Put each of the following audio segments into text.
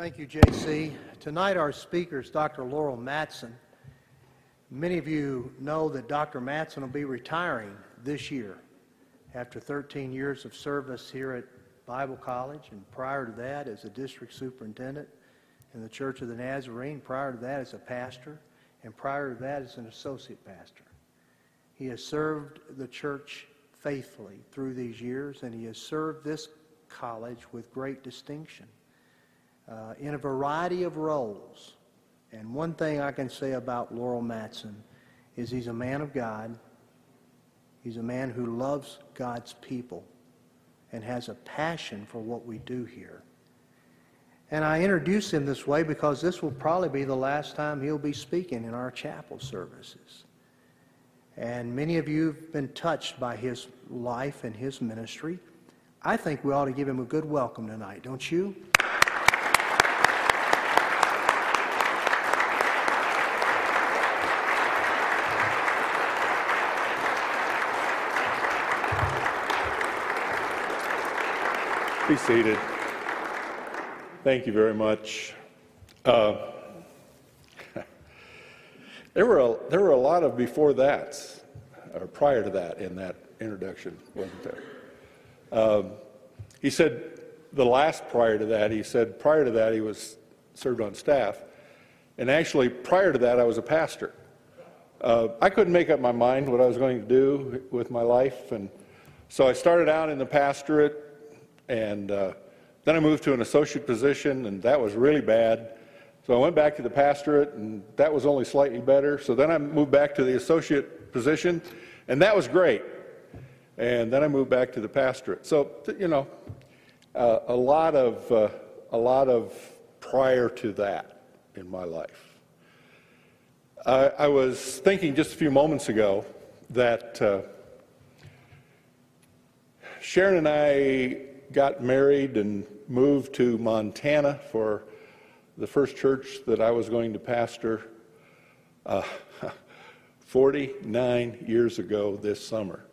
Thank you, J.C. Tonight, our speaker is Dr. Laurel Matson. Many of you know that Dr. Matson will be retiring this year after 13 years of service here at Bible College, and prior to that, as a district superintendent in the Church of the Nazarene, prior to that, as a pastor, and prior to that, as an associate pastor. He has served the church faithfully through these years, and he has served this college with great distinction uh, in a variety of roles. And one thing I can say about Laurel Matson is he's a man of God. He's a man who loves God's people and has a passion for what we do here. And I introduce him this way because this will probably be the last time he'll be speaking in our chapel services. And many of you have been touched by his life and his ministry. I think we ought to give him a good welcome tonight, don't you? Be seated. Thank you very much. Uh, there were a, there were a lot of before that, or prior to that, in that introduction, wasn't there? Um, he said the last prior to that. He said prior to that he was served on staff, and actually prior to that I was a pastor. Uh, I couldn't make up my mind what I was going to do with my life, and so I started out in the pastorate and uh, then I moved to an associate position, and that was really bad. So I went back to the pastorate, and that was only slightly better. So then I moved back to the associate position, and that was great. And then I moved back to the pastorate. So, you know, uh, a lot of uh, a lot of prior to that in my life. I, I was thinking just a few moments ago that uh, Sharon and I got married and moved to Montana for the first church that I was going to pastor uh, 49 years ago this summer.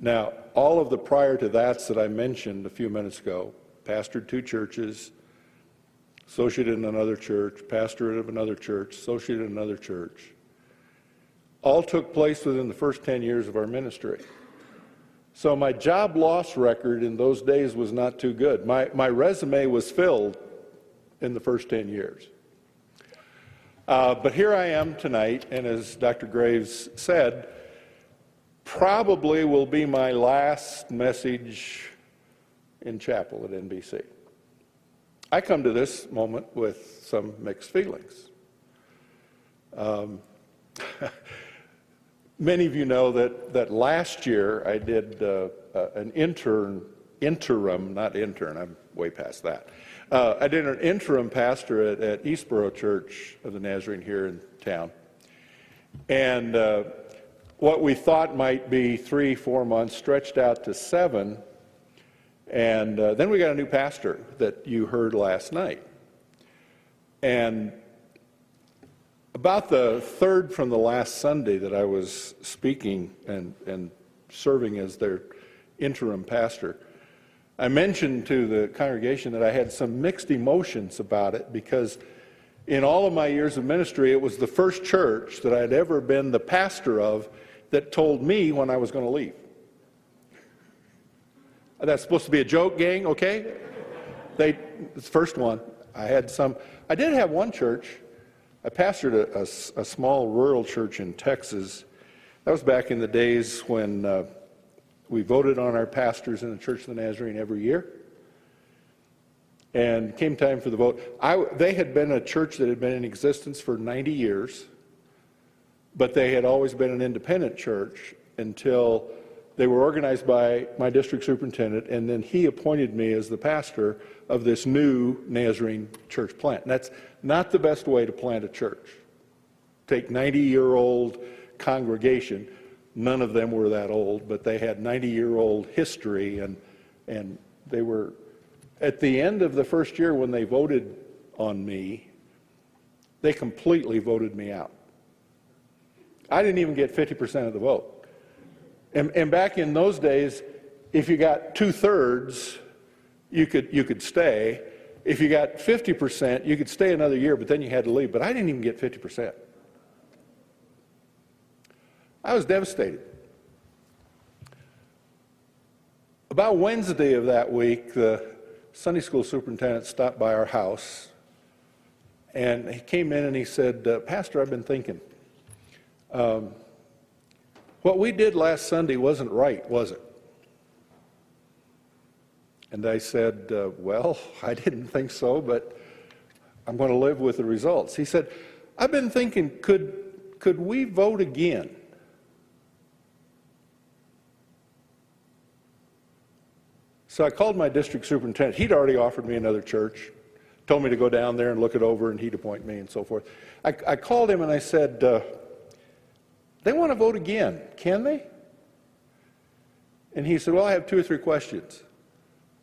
Now, all of the prior to that's that I mentioned a few minutes ago, pastored two churches, associated in another church, pastorate of another church, associated in another church, all took place within the first 10 years of our ministry. So my job loss record in those days was not too good. My, my resume was filled in the first 10 years. Uh, but here I am tonight, and as Dr. Graves said, probably will be my last message in chapel at NBC. I come to this moment with some mixed feelings. Um, Many of you know that, that last year I did uh, uh, an intern, interim, not intern, I'm way past that. Uh, I did an interim pastorate at Eastboro Church of the Nazarene here in town. And uh, what we thought might be three, four months stretched out to seven. And uh, then we got a new pastor that you heard last night. And about the third from the last Sunday that I was speaking and, and serving as their interim pastor, I mentioned to the congregation that I had some mixed emotions about it because in all of my years of ministry, it was the first church that I'd ever been the pastor of that told me when I was going to leave. That's supposed to be a joke, gang, okay? They, the first one. I had some, I did have one church I pastored a, a, a, small rural church in Texas. That was back in the days when uh, we voted on our pastors in the Church of the Nazarene every year. And came time for the vote. I, they had been a church that had been in existence for 90 years, but they had always been an independent church until they were organized by my district superintendent, and then he appointed me as the pastor of this new Nazarene church plant. And that's not the best way to plant a church. Take 90 year old congregation, none of them were that old, but they had 90 year old history, and, and they were, at the end of the first year when they voted on me, they completely voted me out. I didn't even get 50% of the vote. And, and back in those days, if you got two thirds, you could, you could stay. If you got 50%, you could stay another year, but then you had to leave. But I didn't even get 50%. I was devastated. About Wednesday of that week, the Sunday school superintendent stopped by our house and he came in and he said, uh, Pastor, I've been thinking. Um, what we did last Sunday wasn't right, was it? And I said, uh, Well, I didn't think so, but I'm going to live with the results. He said, I've been thinking, could, could we vote again? So I called my district superintendent. He'd already offered me another church, told me to go down there and look it over, and he'd appoint me and so forth. I, I called him and I said, uh, They want to vote again. Can they? And he said, Well, I have two or three questions.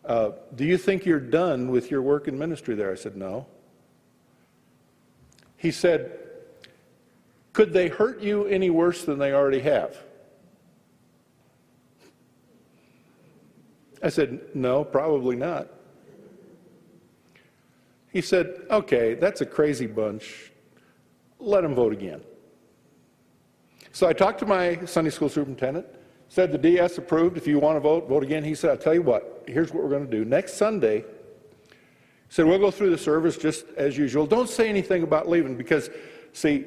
Uh, do you think you're done with your work in ministry there? I said, No. He said, Could they hurt you any worse than they already have? I said, No, probably not. He said, Okay, that's a crazy bunch. Let them vote again. So I talked to my Sunday school superintendent, said the DS approved. If you want to vote, vote again. He said, I'll tell you what, here's what we're going to do. Next Sunday, said, we'll go through the service just as usual. Don't say anything about leaving because, see,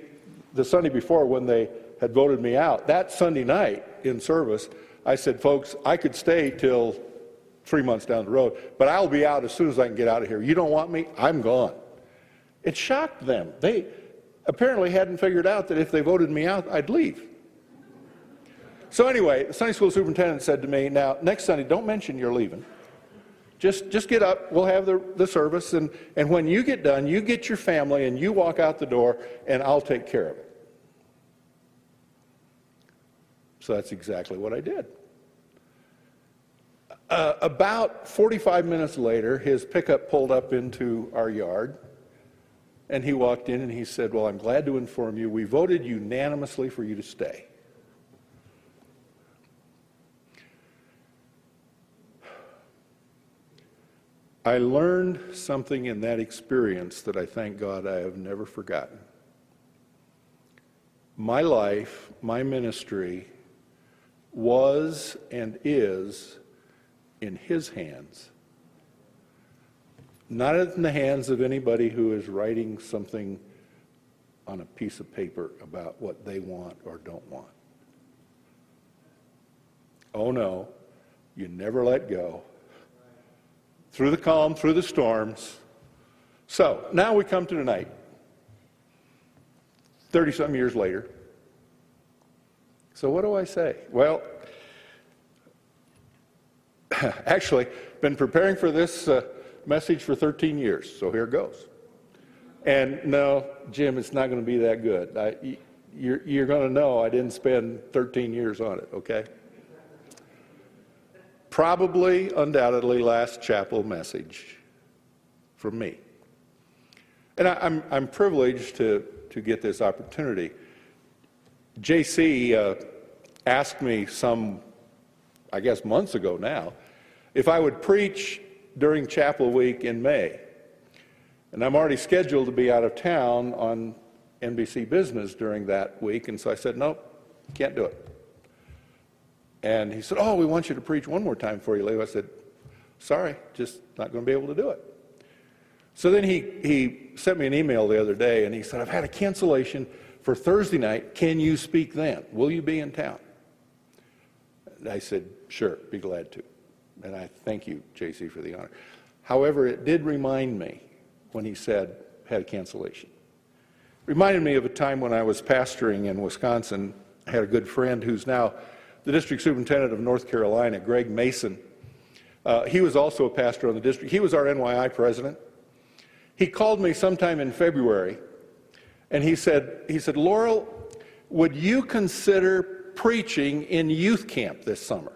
the Sunday before when they had voted me out, that Sunday night in service, I said, folks, I could stay till three months down the road, but I'll be out as soon as I can get out of here. You don't want me? I'm gone. It shocked them. They apparently hadn't figured out that if they voted me out, I'd leave. So anyway, the Sunday school superintendent said to me, now, next Sunday, don't mention you're leaving. Just, just get up, we'll have the, the service, and, and when you get done, you get your family and you walk out the door, and I'll take care of it. So that's exactly what I did. Uh, about 45 minutes later, his pickup pulled up into our yard, and he walked in and he said, Well, I'm glad to inform you, we voted unanimously for you to stay. I learned something in that experience that I thank God I have never forgotten. My life, my ministry, was and is in His hands, not in the hands of anybody who is writing something on a piece of paper about what they want or don't want. Oh no, you never let go. Through the calm, through the storms. So now we come to tonight, 30 some years later. So what do I say? Well, actually been preparing for this uh, message for 13 years, so here goes. And no, Jim, it's not going to be that good. I, you're, you're going to know I didn't spend 13 years on it, okay? Probably, undoubtedly, last chapel message from me. And I, am I'm, I'm privileged to, to get this opportunity. JC uh, asked me some, I guess, months ago now, if I would preach during chapel week in May. And I'm already scheduled to be out of town on NBC Business during that week, and so I said, nope, can't do it. And he said, oh, we want you to preach one more time for you, Leo. I said, sorry, just not going to be able to do it. So then he, he sent me an email the other day, and he said, I've had a cancellation for Thursday night. Can you speak then? Will you be in town? And I said, sure, be glad to and I thank you, JC, for the honor. However, it did remind me when he said, had a cancellation. Reminded me of a time when I was pastoring in Wisconsin. I had a good friend who's now the district superintendent of North Carolina, Greg Mason. Uh, he was also a pastor on the district. He was our NYI president. He called me sometime in February, and he said, he said, Laurel, would you consider preaching in youth camp this summer?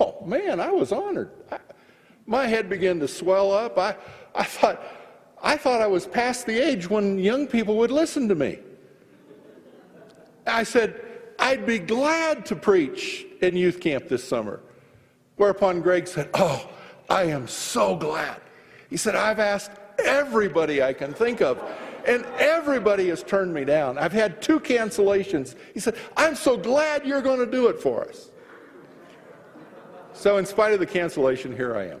Oh, man, I was honored. I, my head began to swell up. I, I, thought, I thought I was past the age when young people would listen to me. I said, I'd be glad to preach in youth camp this summer. Whereupon Greg said, Oh, I am so glad. He said, I've asked everybody I can think of, and everybody has turned me down. I've had two cancellations. He said, I'm so glad you're going to do it for us. So, in spite of the cancellation, here I am.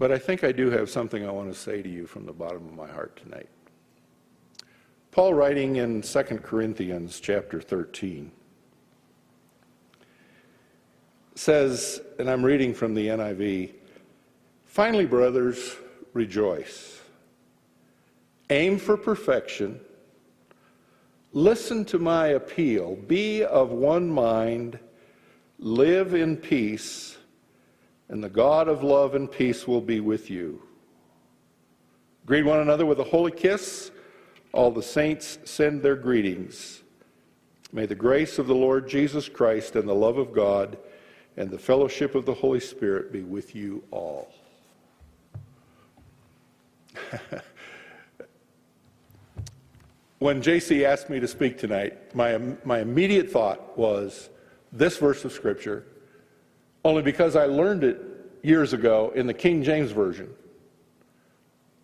But I think I do have something I want to say to you from the bottom of my heart tonight. Paul, writing in 2 Corinthians chapter 13, says, and I'm reading from the NIV finally, brothers, rejoice. Aim for perfection. Listen to my appeal. Be of one mind. Live in peace and the God of love and peace will be with you. Greet one another with a holy kiss. All the saints send their greetings. May the grace of the Lord Jesus Christ and the love of God and the fellowship of the Holy Spirit be with you all. when JC asked me to speak tonight, my, my immediate thought was this verse of Scripture only because I learned it years ago in the King James Version.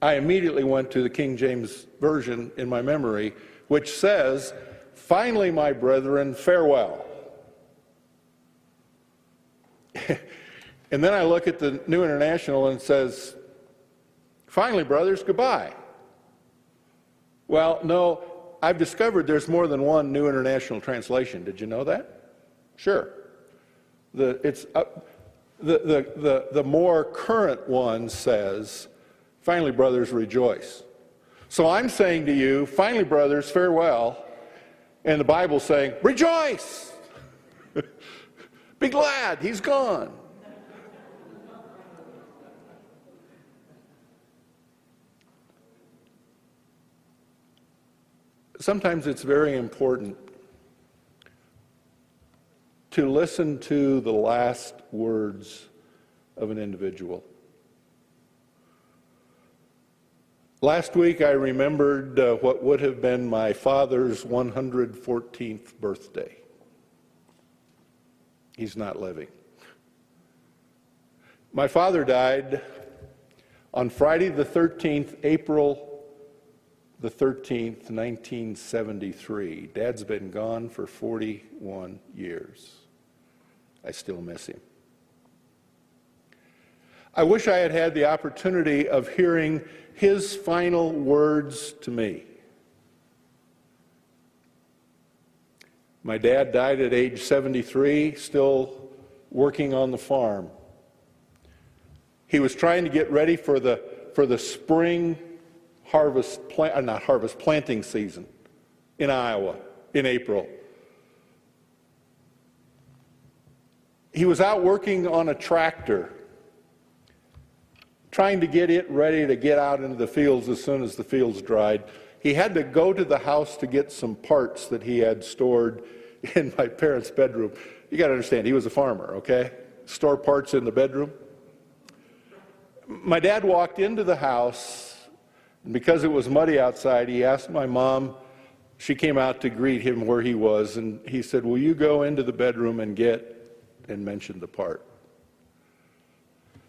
I immediately went to the King James Version in my memory, which says, Finally, my brethren, farewell. and then I look at the New International and says, Finally, brothers, goodbye. Well, no, I've discovered there's more than one New International Translation. Did you know that? Sure. The, it's, uh, the, the, the, the more current one says, finally, brothers, rejoice. So I'm saying to you, finally, brothers, farewell. And the Bible's saying, rejoice! Be glad, he's gone. Sometimes it's very important to listen to the last words of an individual. Last week, I remembered uh, what would have been my father's 114th birthday. He's not living. My father died on Friday the 13th, April the 13th, 1973. Dad's been gone for 41 years. I still miss him. I wish I had had the opportunity of hearing his final words to me. My dad died at age 73, still working on the farm. He was trying to get ready for the, for the spring harvest, plant, uh, not harvest, planting season in Iowa in April. he was out working on a tractor, trying to get it ready to get out into the fields as soon as the fields dried. He had to go to the house to get some parts that he had stored in my parents' bedroom. You got to understand, he was a farmer, okay? Store parts in the bedroom. My dad walked into the house, and because it was muddy outside, he asked my mom, she came out to greet him where he was, and he said, Will you go into the bedroom and get and mentioned the part.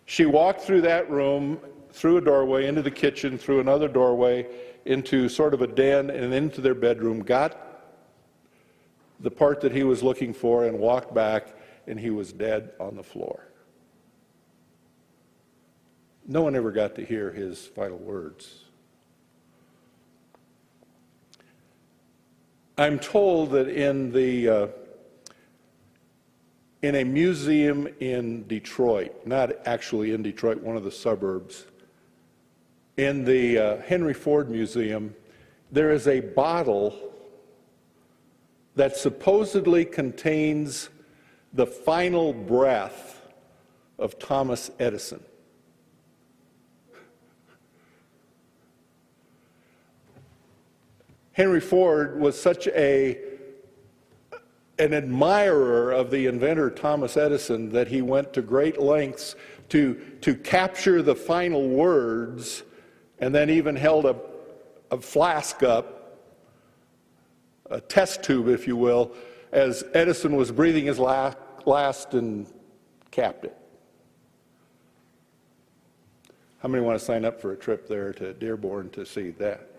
She walked through that room, through a doorway, into the kitchen, through another doorway, into sort of a den, and into their bedroom, got the part that he was looking for, and walked back, and he was dead on the floor. No one ever got to hear his final words. I'm told that in the uh, in a museum in Detroit, not actually in Detroit, one of the suburbs, in the uh, Henry Ford Museum, there is a bottle that supposedly contains the final breath of Thomas Edison. Henry Ford was such a an admirer of the inventor Thomas Edison that he went to great lengths to, to capture the final words and then even held a, a flask up, a test tube, if you will, as Edison was breathing his last, last and capped it. How many want to sign up for a trip there to Dearborn to see that?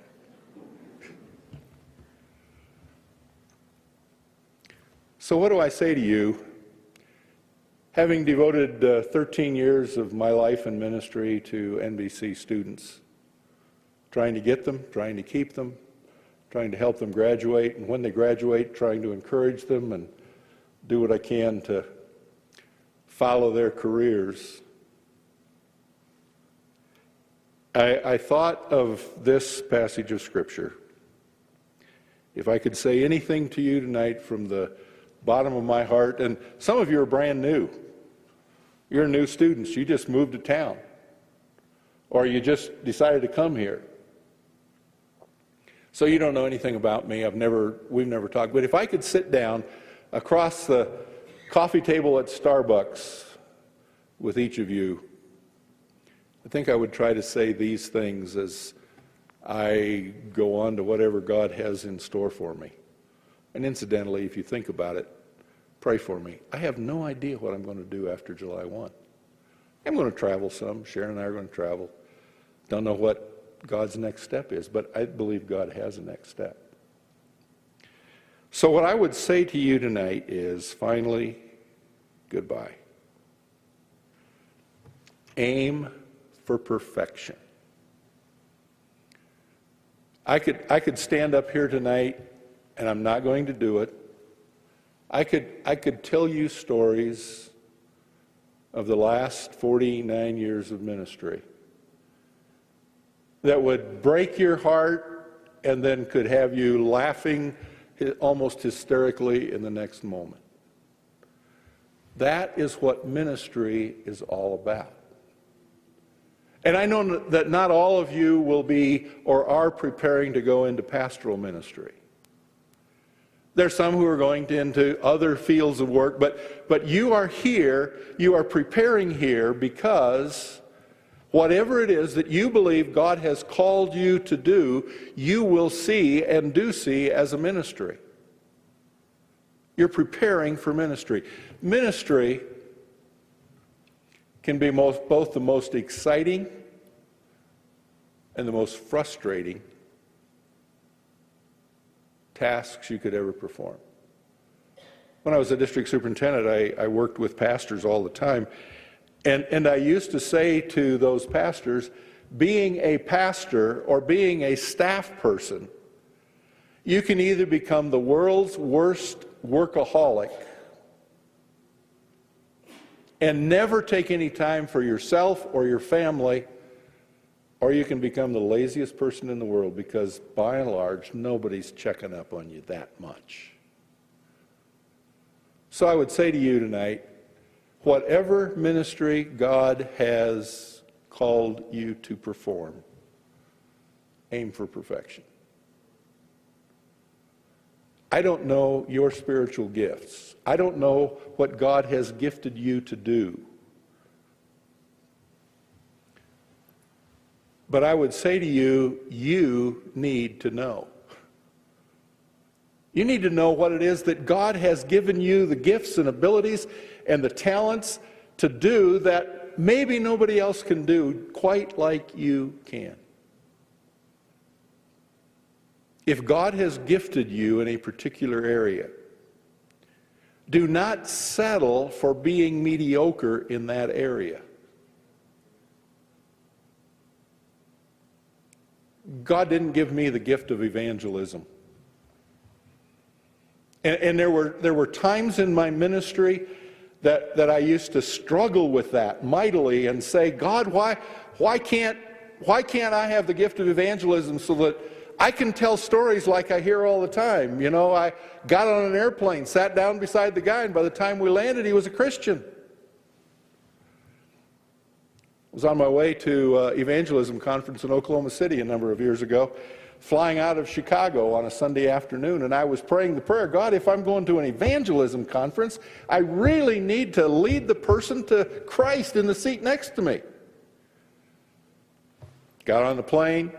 So, what do I say to you? Having devoted uh, 13 years of my life and ministry to NBC students, trying to get them, trying to keep them, trying to help them graduate, and when they graduate, trying to encourage them and do what I can to follow their careers. I, I thought of this passage of Scripture. If I could say anything to you tonight from the bottom of my heart, and some of you are brand new. You're new students, you just moved to town, or you just decided to come here. So you don't know anything about me. I've never, we've never talked. But if I could sit down across the coffee table at Starbucks with each of you, I think I would try to say these things as I go on to whatever God has in store for me. And incidentally, if you think about it, pray for me. I have no idea what I'm going to do after July 1. I'm going to travel some. Sharon and I are going to travel. Don't know what God's next step is, but I believe God has a next step. So, what I would say to you tonight is finally, goodbye. Aim for perfection. I could, I could stand up here tonight, and I'm not going to do it. I could, I could tell you stories of the last 49 years of ministry that would break your heart and then could have you laughing almost hysterically in the next moment. That is what ministry is all about. And I know that not all of you will be or are preparing to go into pastoral ministry. There's some who are going to into other fields of work, but, but you are here, you are preparing here because whatever it is that you believe God has called you to do, you will see and do see as a ministry. You're preparing for ministry. Ministry can be most, both the most exciting and the most frustrating tasks you could ever perform. When I was a district superintendent, I, I worked with pastors all the time. And, and I used to say to those pastors, being a pastor or being a staff person, you can either become the world's worst workaholic and never take any time for yourself or your family or you can become the laziest person in the world because, by and large, nobody's checking up on you that much. So I would say to you tonight whatever ministry God has called you to perform, aim for perfection. I don't know your spiritual gifts. I don't know what God has gifted you to do. But I would say to you, you need to know. You need to know what it is that God has given you the gifts and abilities and the talents to do that maybe nobody else can do quite like you can. If God has gifted you in a particular area, do not settle for being mediocre in that area. God didn't give me the gift of evangelism. And, and, there, were, there were times in my ministry that, that I used to struggle with that mightily and say, God, why, why, can't, why can't I have the gift of evangelism so that I can tell stories like I hear all the time? You know, I got on an airplane, sat down beside the guy, and by the time we landed, he was a Christian was on my way to uh, evangelism conference in Oklahoma City a number of years ago, flying out of Chicago on a Sunday afternoon, and I was praying the prayer, God, if I'm going to an evangelism conference, I really need to lead the person to Christ in the seat next to me. Got on the plane,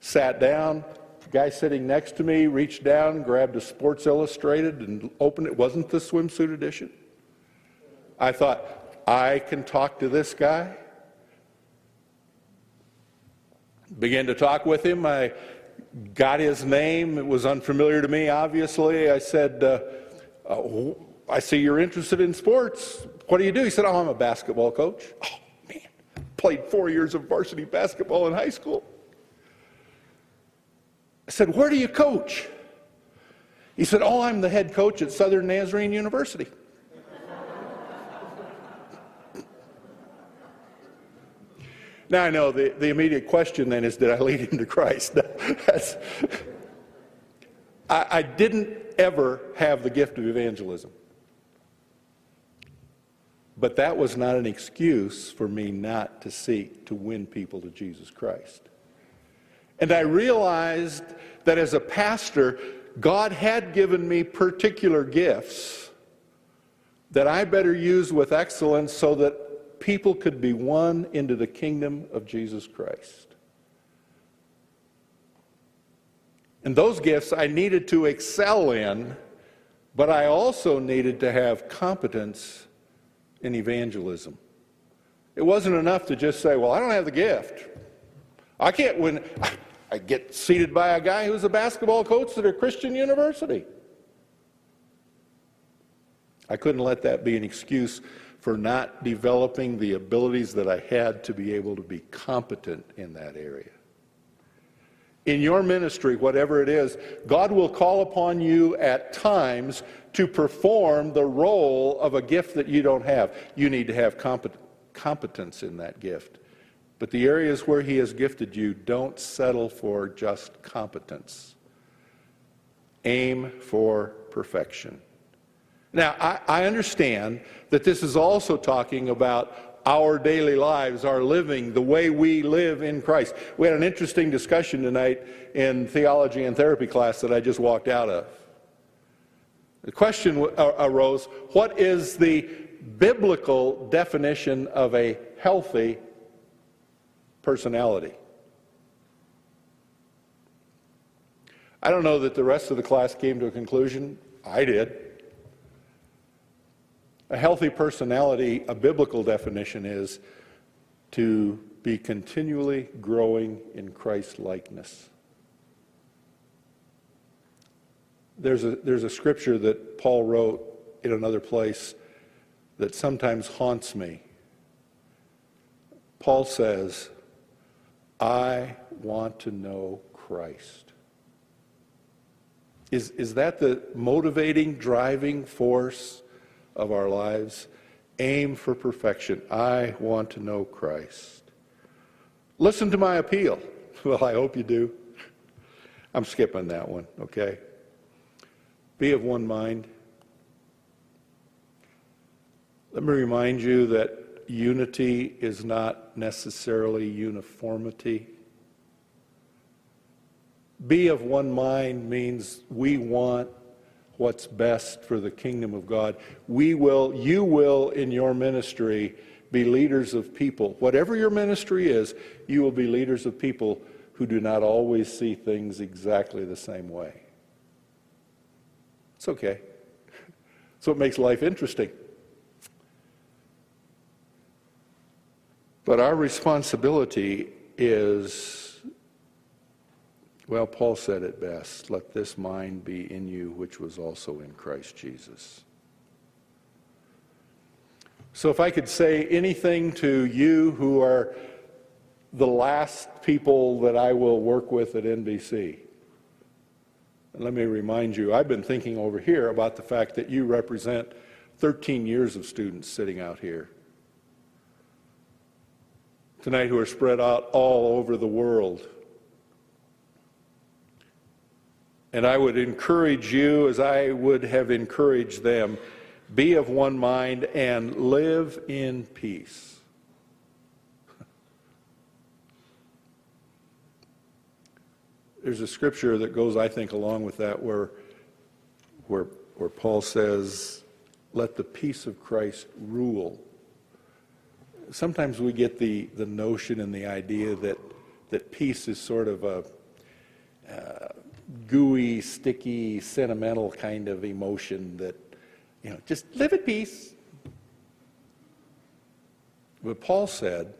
sat down. The guy sitting next to me reached down, grabbed a Sports Illustrated, and opened it. Wasn't the swimsuit edition? I thought, I can talk to this guy. Began to talk with him. I got his name. It was unfamiliar to me, obviously. I said, uh, uh, I see you're interested in sports. What do you do? He said, Oh, I'm a basketball coach. Oh, man. Played four years of varsity basketball in high school. I said, Where do you coach? He said, Oh, I'm the head coach at Southern Nazarene University. Now I know the, the immediate question then is Did I lead him to Christ? I, I didn't ever have the gift of evangelism. But that was not an excuse for me not to seek to win people to Jesus Christ. And I realized that as a pastor, God had given me particular gifts that I better use with excellence so that people could be won into the kingdom of Jesus Christ. And those gifts I needed to excel in, but I also needed to have competence in evangelism. It wasn't enough to just say, Well, I don't have the gift. I can't win. I get seated by a guy who's a basketball coach at a Christian university. I couldn't let that be an excuse for not developing the abilities that I had to be able to be competent in that area. In your ministry, whatever it is, God will call upon you at times to perform the role of a gift that you don't have. You need to have competence in that gift. But the areas where He has gifted you, don't settle for just competence. Aim for perfection. Now, I, I, understand that this is also talking about our daily lives, our living, the way we live in Christ. We had an interesting discussion tonight in theology and therapy class that I just walked out of. The question arose what is the biblical definition of a healthy personality. I don't know that the rest of the class came to a conclusion. I did. A healthy personality, a biblical definition is to be continually growing in Christ likeness. There's a, there's a scripture that Paul wrote in another place that sometimes haunts me. Paul says, I want to know Christ. Is, is that the motivating, driving force of our lives? Aim for perfection. I want to know Christ. Listen to my appeal. Well, I hope you do. I'm skipping that one, okay? Be of one mind. Let me remind you that unity is not necessarily uniformity. Be of one mind means we want what's best for the kingdom of God. We will, you will in your ministry be leaders of people. Whatever your ministry is, you will be leaders of people who do not always see things exactly the same way. It's okay. That's what makes life interesting. But our responsibility is, well, Paul said it best let this mind be in you, which was also in Christ Jesus. So, if I could say anything to you who are the last people that I will work with at NBC, let me remind you, I've been thinking over here about the fact that you represent 13 years of students sitting out here tonight who are spread out all over the world. And I would encourage you, as I would have encouraged them, be of one mind and live in peace. There's a scripture that goes, I think, along with that where, where, where Paul says, Let the peace of Christ rule sometimes we get the, the notion and the idea that, that peace is sort of a uh, gooey, sticky, sentimental kind of emotion that, you know, just live at peace. But Paul said,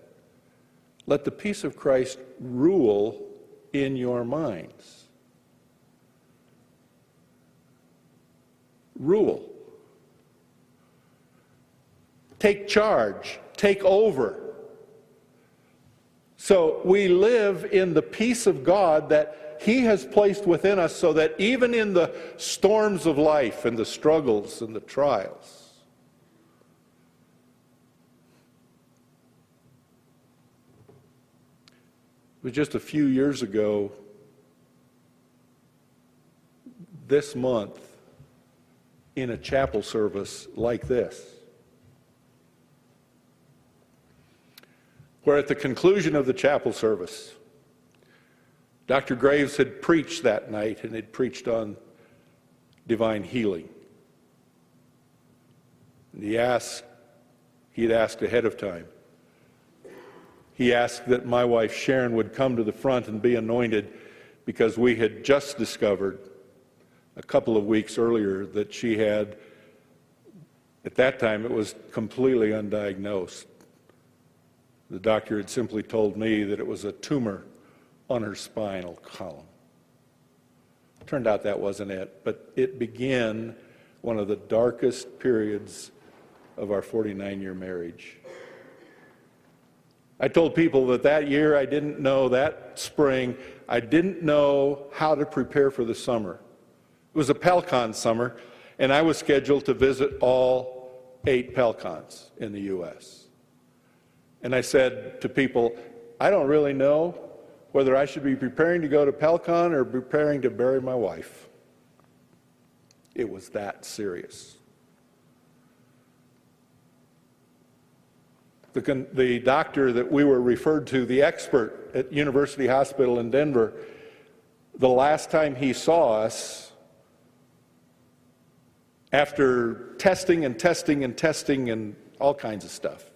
let the peace of Christ rule in your minds. Rule. Take charge. Take over. So we live in the peace of God that He has placed within us so that even in the storms of life and the struggles and the trials, It was just a few years ago, this month, in a chapel service like this, where at the conclusion of the chapel service, Dr. Graves had preached that night and had preached on divine healing. And he asked, he had asked ahead of time, he asked that my wife Sharon would come to the front and be anointed because we had just discovered a couple of weeks earlier that she had, at that time, it was completely undiagnosed. The doctor had simply told me that it was a tumor on her spinal column. Turned out that wasn't it, but it began one of the darkest periods of our 49 year marriage. I told people that that year I didn't know, that spring, I didn't know how to prepare for the summer. It was a PALCON summer, and I was scheduled to visit all eight PALCONs in the U.S. And I said to people, I don't really know whether I should be preparing to go to PALCON or preparing to bury my wife. It was that serious. The, the doctor that we were referred to, the expert at University Hospital in Denver, the last time he saw us, after testing and testing and testing and all kinds of stuff,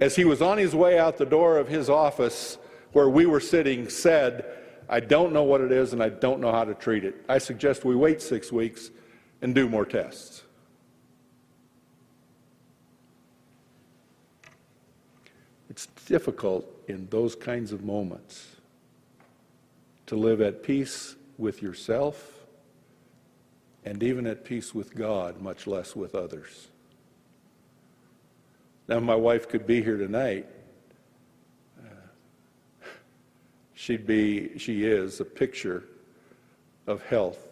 as he was on his way out the door of his office where we were sitting, said, I don't know what it is and I don't know how to treat it. I suggest we wait six weeks and do more tests. It's difficult in those kinds of moments to live at peace with yourself and even at peace with God, much less with others. Now, my wife could be here tonight. Uh, she'd be, she is, a picture of health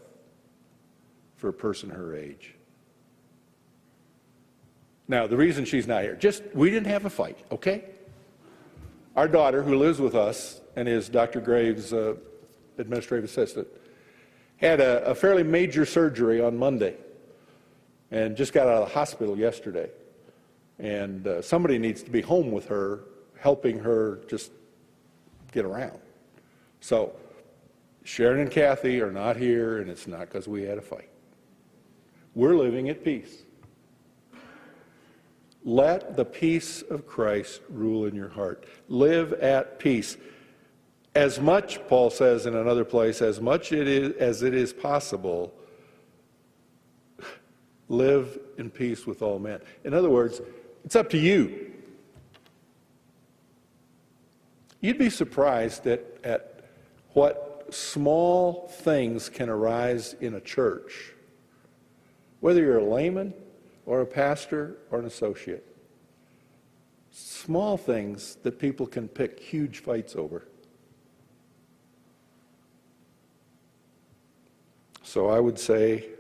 for a person her age. Now, the reason she's not here, just we didn't have a fight, okay? Our daughter, who lives with us and is Dr. Graves' uh, administrative assistant, had a, a fairly major surgery on Monday and just got out of the hospital yesterday. And uh, somebody needs to be home with her, helping her just get around. So Sharon and Kathy are not here, and it's not because we had a fight. We're living at peace. Let the peace of Christ rule in your heart. Live at peace. As much, Paul says in another place, as much it is, as it is possible, live in peace with all men. In other words, it's up to you. You'd be surprised at, at what small things can arise in a church, whether you're a layman or a pastor or an associate. Small things that people can pick huge fights over. So I would say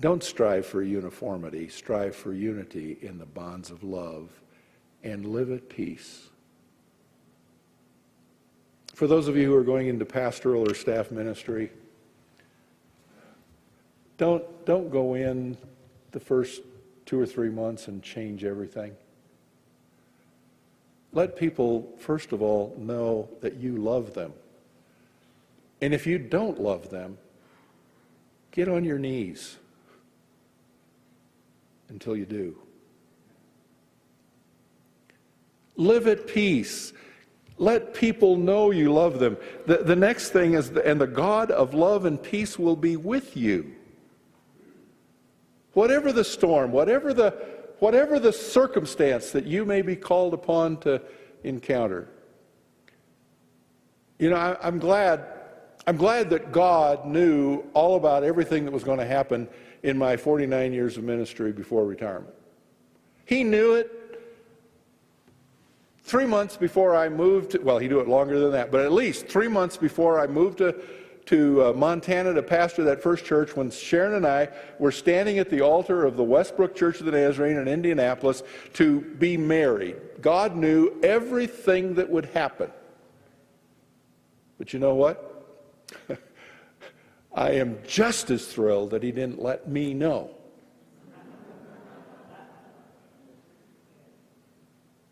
don't strive for uniformity, strive for unity in the bonds of love and live at peace. For those of you who are going into pastoral or staff ministry, don't, don't go in the first two or three months and change everything. Let people, first of all, know that you love them. And if you don't love them, get on your knees until you do. Live at peace. Let people know you love them. The, the next thing is, and the God of love and peace will be with you. Whatever the storm, whatever the, whatever the circumstance that you may be called upon to encounter, you know, I, I'm glad. I'm glad that God knew all about everything that was going to happen in my 49 years of ministry before retirement. He knew it three months before I moved. To, well, he knew it longer than that, but at least three months before I moved to to uh, Montana to pastor that first church when Sharon and I were standing at the altar of the Westbrook Church of the Nazarene in Indianapolis to be married. God knew everything that would happen. But you know what? I am just as thrilled that he didn't let me know.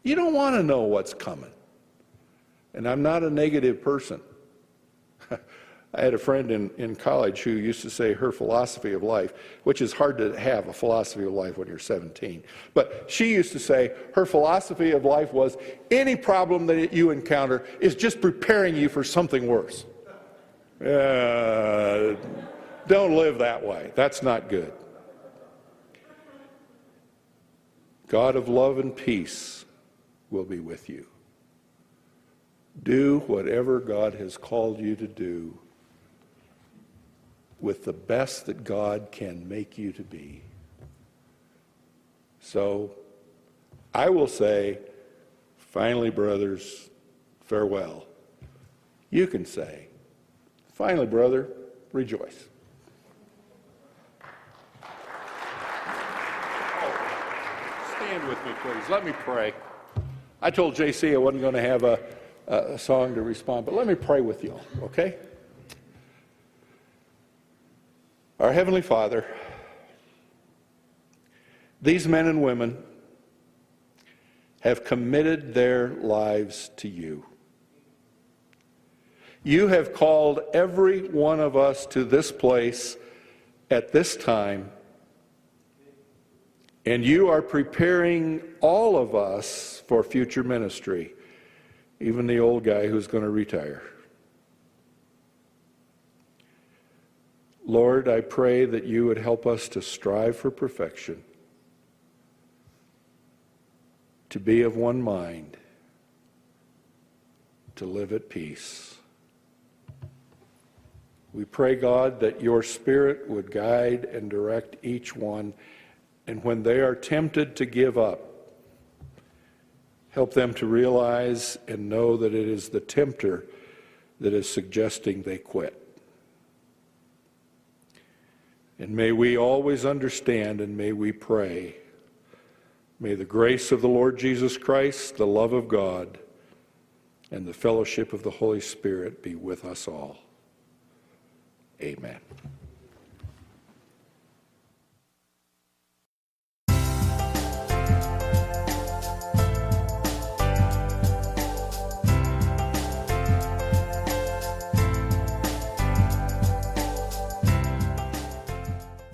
You don't want to know what's coming. And I'm not a negative person. I had a friend in, in college who used to say her philosophy of life, which is hard to have a philosophy of life when you're 17. But she used to say her philosophy of life was any problem that you encounter is just preparing you for something worse. Uh, don't live that way. That's not good. God of love and peace will be with you. Do whatever God has called you to do with the best that God can make you to be. So I will say, finally, brothers, farewell. You can say, finally, brother, rejoice. Stand with me, please. Let me pray. I told JC I wasn't going to have a, a song to respond, but let me pray with you, okay? Our Heavenly Father, these men and women have committed their lives to you. You have called every one of us to this place at this time, and you are preparing all of us for future ministry, even the old guy who's going to retire. Lord, I pray that you would help us to strive for perfection, to be of one mind, to live at peace. We pray, God, that your Spirit would guide and direct each one, and when they are tempted to give up, help them to realize and know that it is the tempter that is suggesting they quit. And may we always understand and may we pray. May the grace of the Lord Jesus Christ, the love of God, and the fellowship of the Holy Spirit be with us all. Amen.